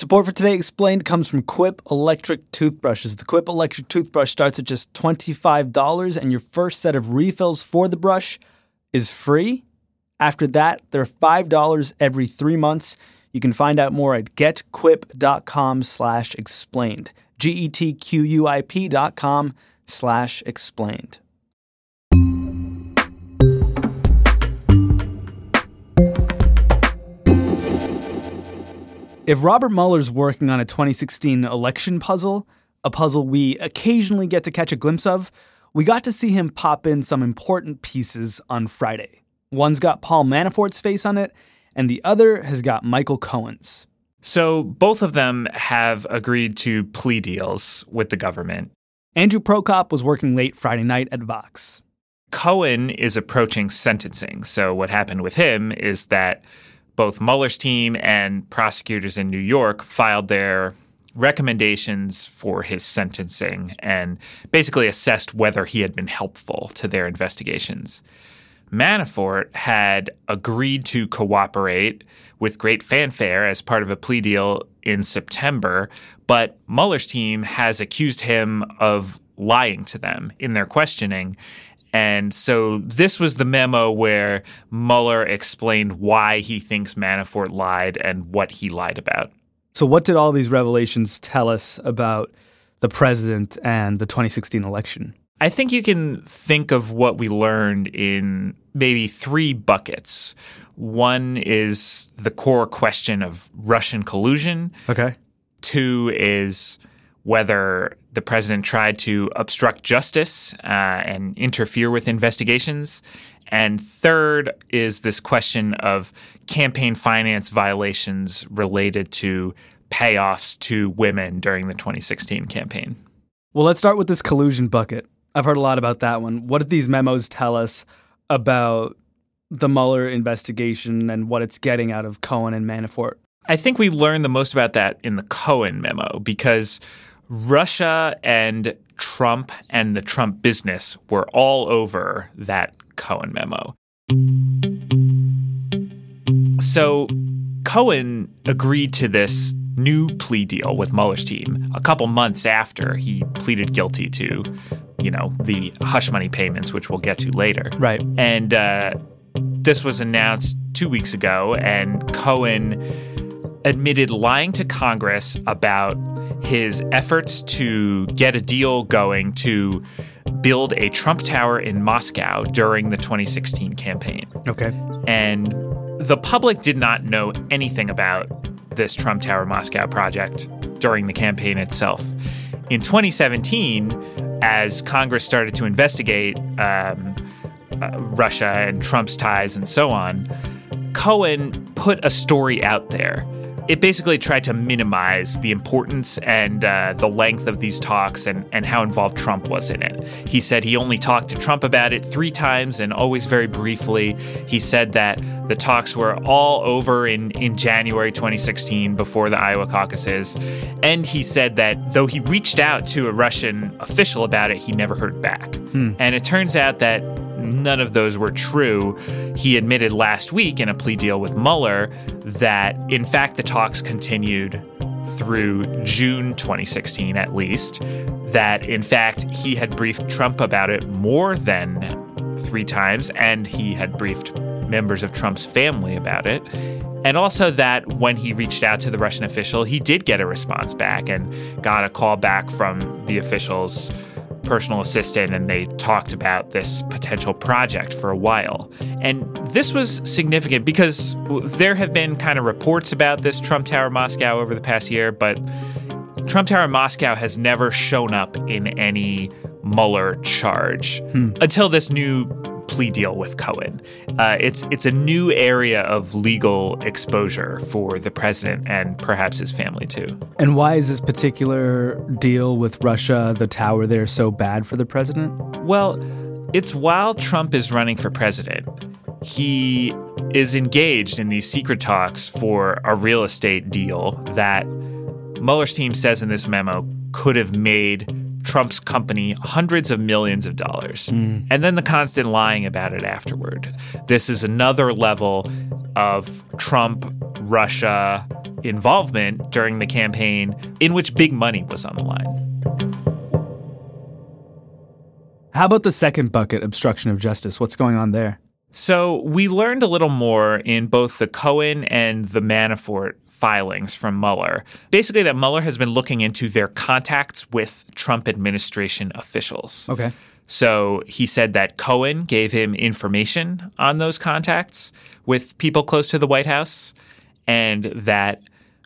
Support for Today Explained comes from Quip Electric Toothbrushes. The Quip Electric Toothbrush starts at just $25, and your first set of refills for the brush is free. After that, they're $5 every three months. You can find out more at getquip.com slash explained. G-E-T-Q-U-I-P dot com slash explained. If Robert Mueller's working on a 2016 election puzzle, a puzzle we occasionally get to catch a glimpse of, we got to see him pop in some important pieces on Friday. One's got Paul Manafort's face on it, and the other has got Michael Cohen's. So both of them have agreed to plea deals with the government. Andrew Prokop was working late Friday night at Vox. Cohen is approaching sentencing. So what happened with him is that both Mueller's team and prosecutors in New York filed their recommendations for his sentencing and basically assessed whether he had been helpful to their investigations. Manafort had agreed to cooperate with great fanfare as part of a plea deal in September, but Mueller's team has accused him of lying to them in their questioning and so this was the memo where Mueller explained why he thinks Manafort lied and what he lied about. So, what did all these revelations tell us about the president and the 2016 election? I think you can think of what we learned in maybe three buckets. One is the core question of Russian collusion. Okay. Two is whether the president tried to obstruct justice uh, and interfere with investigations. And third is this question of campaign finance violations related to payoffs to women during the 2016 campaign. Well, let's start with this collusion bucket. I've heard a lot about that one. What did these memos tell us about the Mueller investigation and what it's getting out of Cohen and Manafort? I think we learned the most about that in the Cohen memo because Russia and Trump and the Trump business were all over that Cohen memo. So Cohen agreed to this new plea deal with Mueller's team a couple months after he pleaded guilty to, you know, the hush money payments, which we'll get to later. Right. And uh, this was announced two weeks ago, and Cohen admitted lying to Congress about his efforts to get a deal going to build a Trump Tower in Moscow during the 2016 campaign. Okay. And the public did not know anything about this Trump Tower Moscow project during the campaign itself. In 2017, as Congress started to investigate um, uh, Russia and Trump's ties and so on, Cohen put a story out there it basically tried to minimize the importance and uh, the length of these talks and, and how involved Trump was in it. He said he only talked to Trump about it three times and always very briefly. He said that the talks were all over in, in January 2016 before the Iowa caucuses. And he said that though he reached out to a Russian official about it, he never heard back. Hmm. And it turns out that none of those were true. He admitted last week in a plea deal with Mueller that, in fact, the talks continued through June 2016 at least, that in fact he had briefed Trump about it more than three times, and he had briefed members of Trump's family about it. And also that when he reached out to the Russian official, he did get a response back and got a call back from the officials personal assistant and they talked about this potential project for a while. And this was significant because there have been kind of reports about this Trump Tower Moscow over the past year, but Trump Tower Moscow has never shown up in any Mueller charge hmm. until this new plea deal with Cohen. Uh, it's it's a new area of legal exposure for the president and perhaps his family too. And why is this particular deal with Russia, the tower there, so bad for the president? Well, it's while Trump is running for president. He is engaged in these secret talks for a real estate deal that Mueller's team says in this memo could have made Trump's company hundreds of millions of dollars. Mm. And then the constant lying about it afterward. This is another level of Trump Russia involvement during the campaign in which big money was on the line. How about the second bucket, obstruction of justice? What's going on there? So we learned a little more in both the Cohen and the Manafort filings from Mueller. Basically, that Mueller has been looking into their contacts with Trump administration officials. Okay. So he said that Cohen gave him information on those contacts with people close to the White House, and that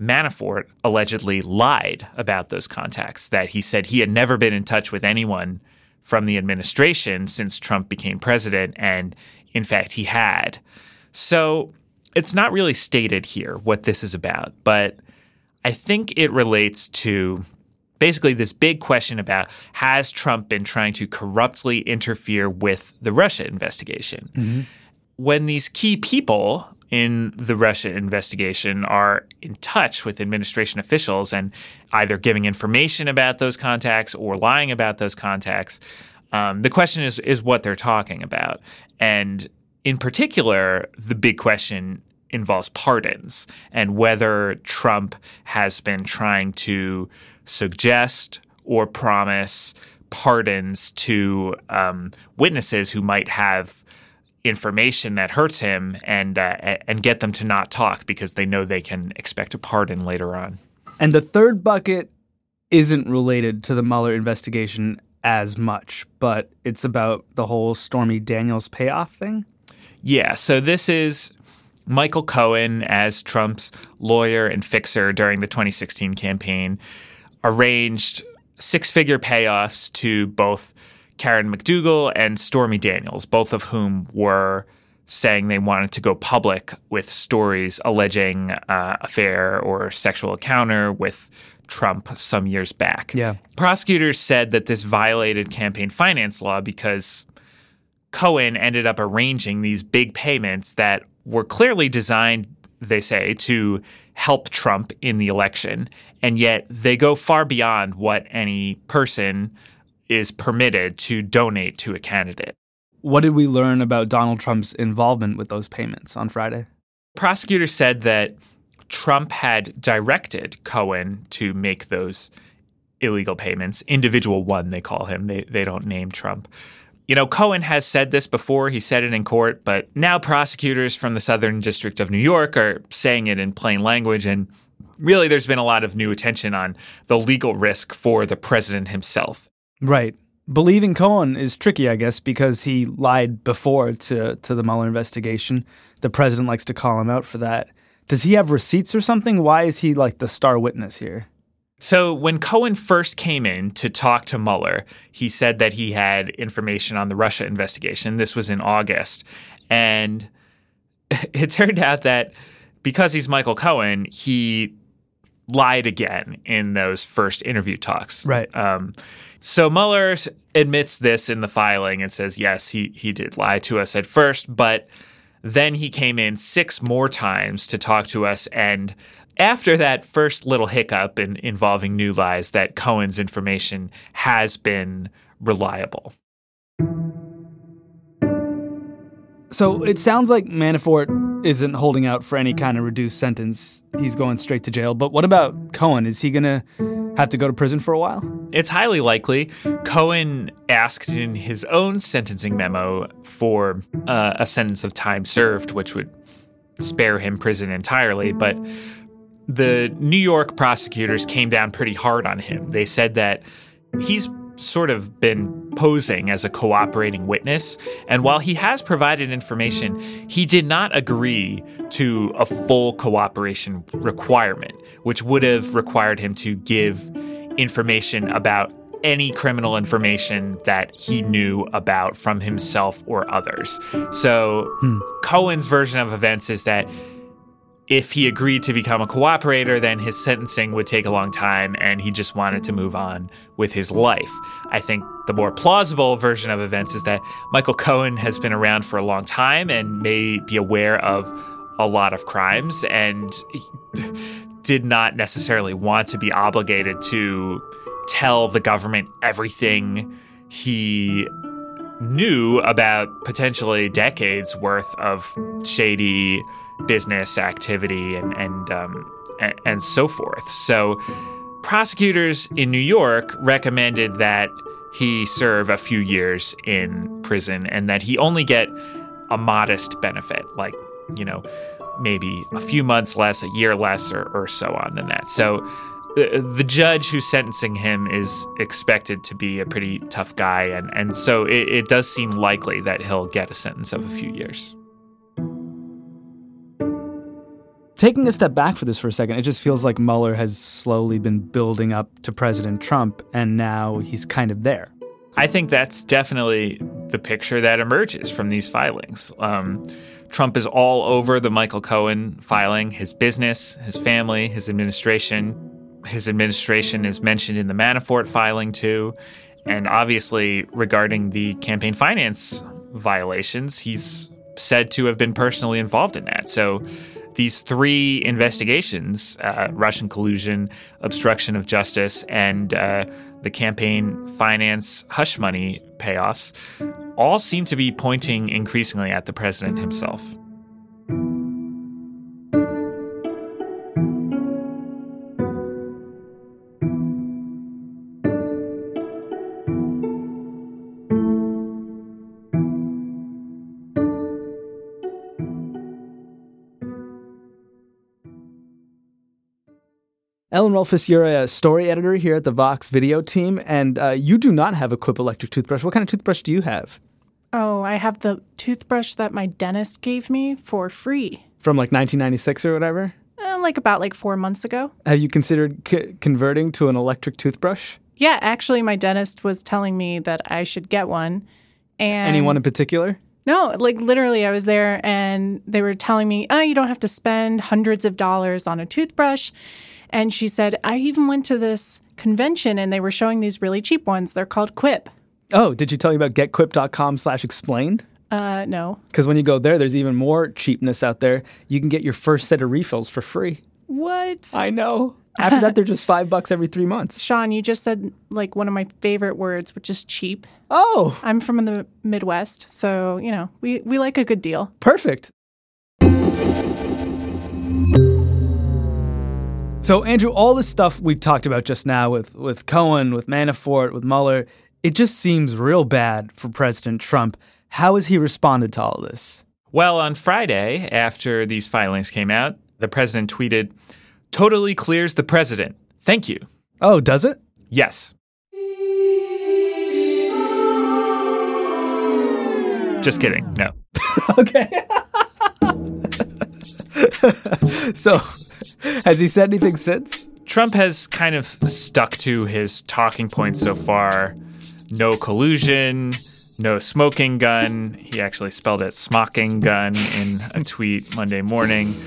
Manafort allegedly lied about those contacts, that he said he had never been in touch with anyone from the administration since Trump became president, and in fact, he had. So it's not really stated here what this is about, but I think it relates to basically this big question about has Trump been trying to corruptly interfere with the Russia investigation? Mm-hmm. When these key people in the Russia investigation are in touch with administration officials and either giving information about those contacts or lying about those contacts, um, the question is is what they're talking about. And in particular, the big question involves pardons and whether Trump has been trying to suggest or promise pardons to um, witnesses who might have information that hurts him and uh, and get them to not talk because they know they can expect a pardon later on. And the third bucket isn't related to the Mueller investigation as much, but it's about the whole Stormy Daniels payoff thing. Yeah, so this is Michael Cohen as Trump's lawyer and fixer during the 2016 campaign arranged six-figure payoffs to both Karen McDougal and Stormy Daniels, both of whom were saying they wanted to go public with stories alleging uh, affair or sexual encounter with Trump some years back. Yeah. Prosecutors said that this violated campaign finance law because Cohen ended up arranging these big payments that were clearly designed, they say, to help Trump in the election. And yet they go far beyond what any person is permitted to donate to a candidate. What did we learn about Donald Trump's involvement with those payments on Friday? Prosecutors said that Trump had directed Cohen to make those illegal payments. Individual one, they call him. They, they don't name Trump. You know, Cohen has said this before. He said it in court, but now prosecutors from the Southern District of New York are saying it in plain language. And really, there's been a lot of new attention on the legal risk for the president himself. Right. Believing Cohen is tricky, I guess, because he lied before to, to the Mueller investigation. The president likes to call him out for that. Does he have receipts or something? Why is he like the star witness here? So, when Cohen first came in to talk to Mueller, he said that he had information on the Russia investigation. This was in August. And it turned out that because he's Michael Cohen, he lied again in those first interview talks. Right. Um, so Mueller admits this in the filing and says, yes, he, he did lie to us at first, but then he came in six more times to talk to us. And after that first little hiccup in, involving new lies, that Cohen's information has been reliable. So it sounds like Manafort isn't holding out for any kind of reduced sentence. He's going straight to jail. But what about Cohen? Is he going to have to go to prison for a while? It's highly likely. Cohen asked in his own sentencing memo for uh, a sentence of time served, which would spare him prison entirely. But the New York prosecutors came down pretty hard on him. They said that he's sort of been posing as a cooperating witness. And while he has provided information, he did not agree to a full cooperation requirement, which would have required him to give information about any criminal information that he knew about from himself or others. So hmm. Cohen's version of events is that if he agreed to become a cooperator, then his sentencing would take a long time and he just wanted to move on with his life. I think the more plausible version of events is that Michael Cohen has been around for a long time and may be aware of a lot of crimes and did not necessarily want to be obligated to tell the government everything he knew about potentially decades worth of shady business activity and and um, and, so forth. So prosecutors in New York recommended that he serve a few years in prison and that he only get a modest benefit, like, you know, maybe a few months less, a year less, or, or so on than that. So the, the judge who's sentencing him is expected to be a pretty tough guy. And, and so it, it does seem likely that he'll get a sentence of a few years. Taking a step back for this for a second, it just feels like Mueller has slowly been building up to President Trump, and now he's kind of there. I think that's definitely the picture that emerges from these filings. Um, Trump is all over the Michael Cohen filing, his business, his family, his administration. His administration is mentioned in the Manafort filing, too. And obviously, regarding the campaign finance violations, he's said to have been personally involved in that. So these three investigations uh, Russian collusion, obstruction of justice, and uh, the campaign finance hush money payoffs all seem to be pointing increasingly at the president himself. Ellen Rolfes, you're a story editor here at the Vox video team, and uh, you do not have a Quip electric toothbrush. What kind of toothbrush do you have? Oh, I have the toothbrush that my dentist gave me for free. From like 1996 or whatever? Uh, like about like four months ago. Have you considered c- converting to an electric toothbrush? Yeah, actually, my dentist was telling me that I should get one. And Anyone in particular? No, like literally, I was there and they were telling me, oh, you don't have to spend hundreds of dollars on a toothbrush. And she said, I even went to this convention and they were showing these really cheap ones. They're called Quip. Oh, did you tell you about getquip.com slash explained? Uh, no. Because when you go there, there's even more cheapness out there. You can get your first set of refills for free. What? I know. After that, they're just five bucks every three months. Sean, you just said like one of my favorite words, which is cheap. Oh, I'm from the Midwest, so, you know, we, we like a good deal. perfect. So, Andrew, all this stuff we talked about just now with, with Cohen, with Manafort, with Mueller, it just seems real bad for President Trump. How has he responded to all this? Well, on Friday, after these filings came out, the president tweeted, Totally clears the president. Thank you. Oh, does it? Yes. Just kidding. No. okay. so, has he said anything since? Trump has kind of stuck to his talking points so far no collusion, no smoking gun. He actually spelled it smocking gun in a tweet Monday morning.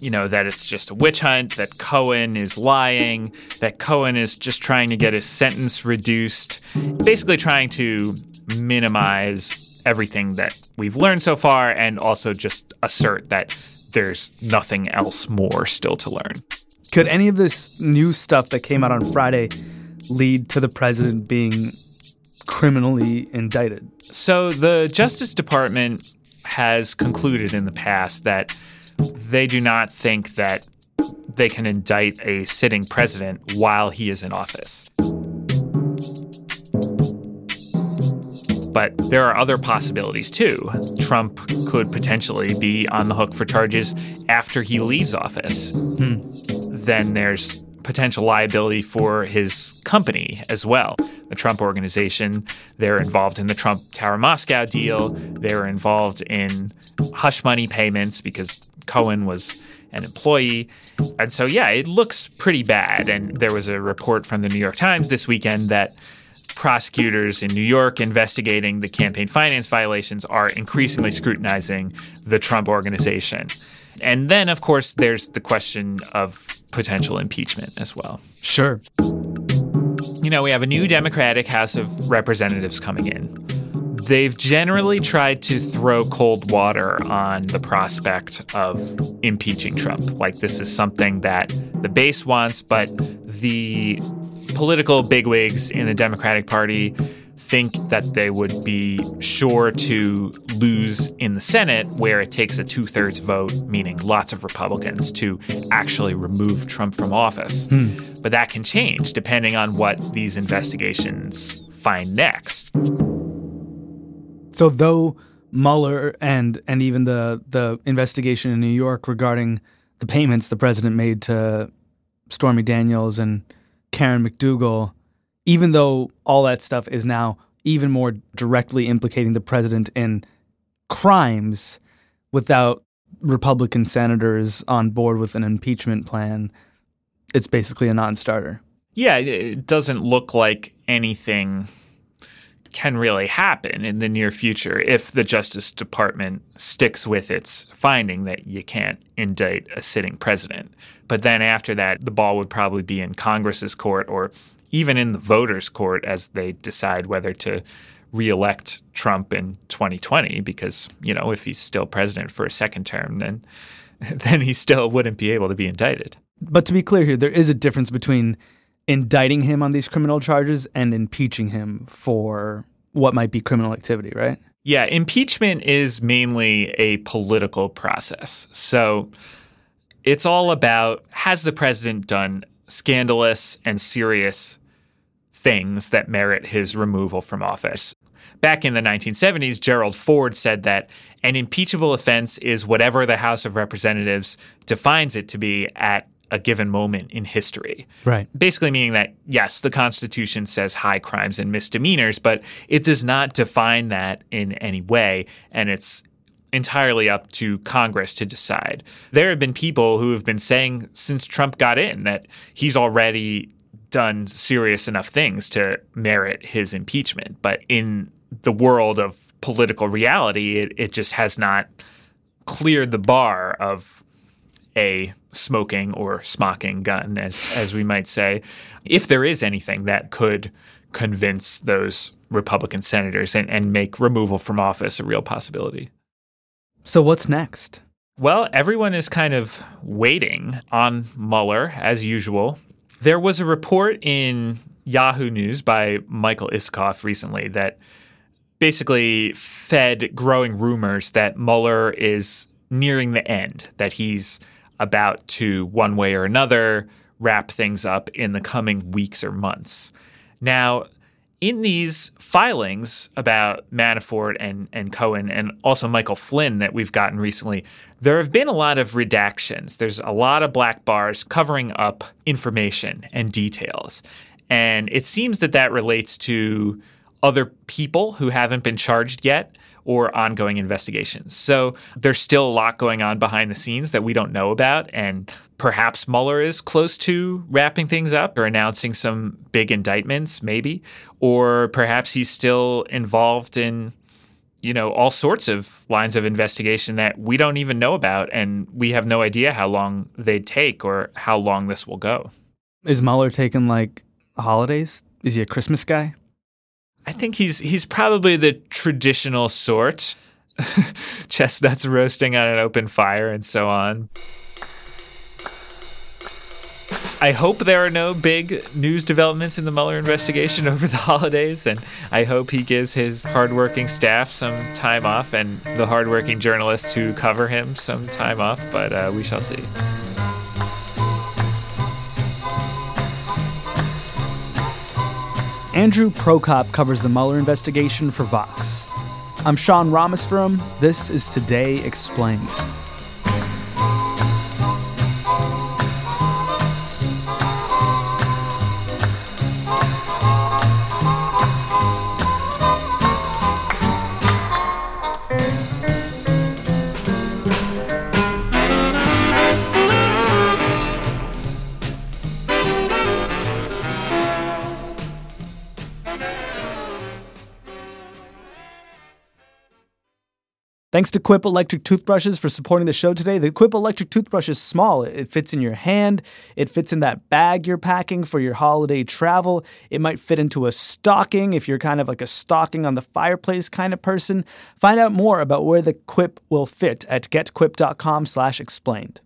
You know, that it's just a witch hunt, that Cohen is lying, that Cohen is just trying to get his sentence reduced, basically trying to minimize everything that we've learned so far and also just assert that there's nothing else more still to learn. Could any of this new stuff that came out on Friday lead to the president being criminally indicted? So the Justice Department has concluded in the past that they do not think that they can indict a sitting president while he is in office. But there are other possibilities too. Trump could potentially be on the hook for charges after he leaves office. Hmm. Then there's potential liability for his company as well. The Trump organization, they're involved in the Trump Tower Moscow deal. They were involved in hush money payments because Cohen was an employee. And so, yeah, it looks pretty bad. And there was a report from the New York Times this weekend that prosecutors in New York investigating the campaign finance violations are increasingly scrutinizing the Trump organization. And then, of course, there's the question of potential impeachment as well. Sure. You know, we have a new Democratic House of Representatives coming in. They've generally tried to throw cold water on the prospect of impeaching Trump. Like, this is something that the base wants, but the political bigwigs in the Democratic Party think that they would be sure to lose in the Senate, where it takes a two thirds vote, meaning lots of Republicans, to actually remove Trump from office. Hmm. But that can change depending on what these investigations find next. So, though Mueller and and even the the investigation in New York regarding the payments the president made to Stormy Daniels and Karen McDougal, even though all that stuff is now even more directly implicating the president in crimes without Republican senators on board with an impeachment plan, it's basically a non starter. Yeah, it doesn't look like anything can really happen in the near future if the Justice Department sticks with its finding that you can't indict a sitting president. But then after that, the ball would probably be in Congress's court or even in the voters' court as they decide whether to reelect Trump in 2020 because, you know, if he's still president for a second term, then then he still wouldn't be able to be indicted. But to be clear here, there is a difference between indicting him on these criminal charges and impeaching him for what might be criminal activity, right? Yeah, impeachment is mainly a political process. So it's all about has the president done scandalous and serious things that merit his removal from office? Back in the 1970s, Gerald Ford said that an impeachable offense is whatever the House of Representatives defines it to be at a given moment in history. Right. Basically meaning that yes, the Constitution says high crimes and misdemeanors, but it does not define that in any way and it's entirely up to Congress to decide. There have been people who have been saying since Trump got in that he's already done serious enough things to merit his impeachment, but in the world of political reality, it, it just has not cleared the bar of a smoking or smocking gun, as as we might say, if there is anything that could convince those Republican senators and, and make removal from office a real possibility. So what's next? Well, everyone is kind of waiting on Mueller as usual. There was a report in Yahoo News by Michael Isikoff recently that basically fed growing rumors that Mueller is nearing the end, that he's about to, one way or another, wrap things up in the coming weeks or months. Now, in these filings about Manafort and, and Cohen and also Michael Flynn that we've gotten recently, there have been a lot of redactions. There's a lot of black bars covering up information and details. And it seems that that relates to other people who haven't been charged yet or ongoing investigations. So there's still a lot going on behind the scenes that we don't know about. And perhaps Mueller is close to wrapping things up or announcing some big indictments, maybe. Or perhaps he's still involved in you know all sorts of lines of investigation that we don't even know about and we have no idea how long they take or how long this will go is Mueller taking like holidays is he a christmas guy I think he's he's probably the traditional sort. Chestnuts roasting on an open fire and so on. I hope there are no big news developments in the Mueller investigation over the holidays, and I hope he gives his hardworking staff some time off and the hardworking journalists who cover him some time off, but uh, we shall see. Andrew Prokop covers the Mueller investigation for Vox. I'm Sean Rameswaram. This is Today Explained. Thanks to Quip electric toothbrushes for supporting the show today. The Quip electric toothbrush is small. It fits in your hand. It fits in that bag you're packing for your holiday travel. It might fit into a stocking if you're kind of like a stocking on the fireplace kind of person. Find out more about where the Quip will fit at getquip.com/explained.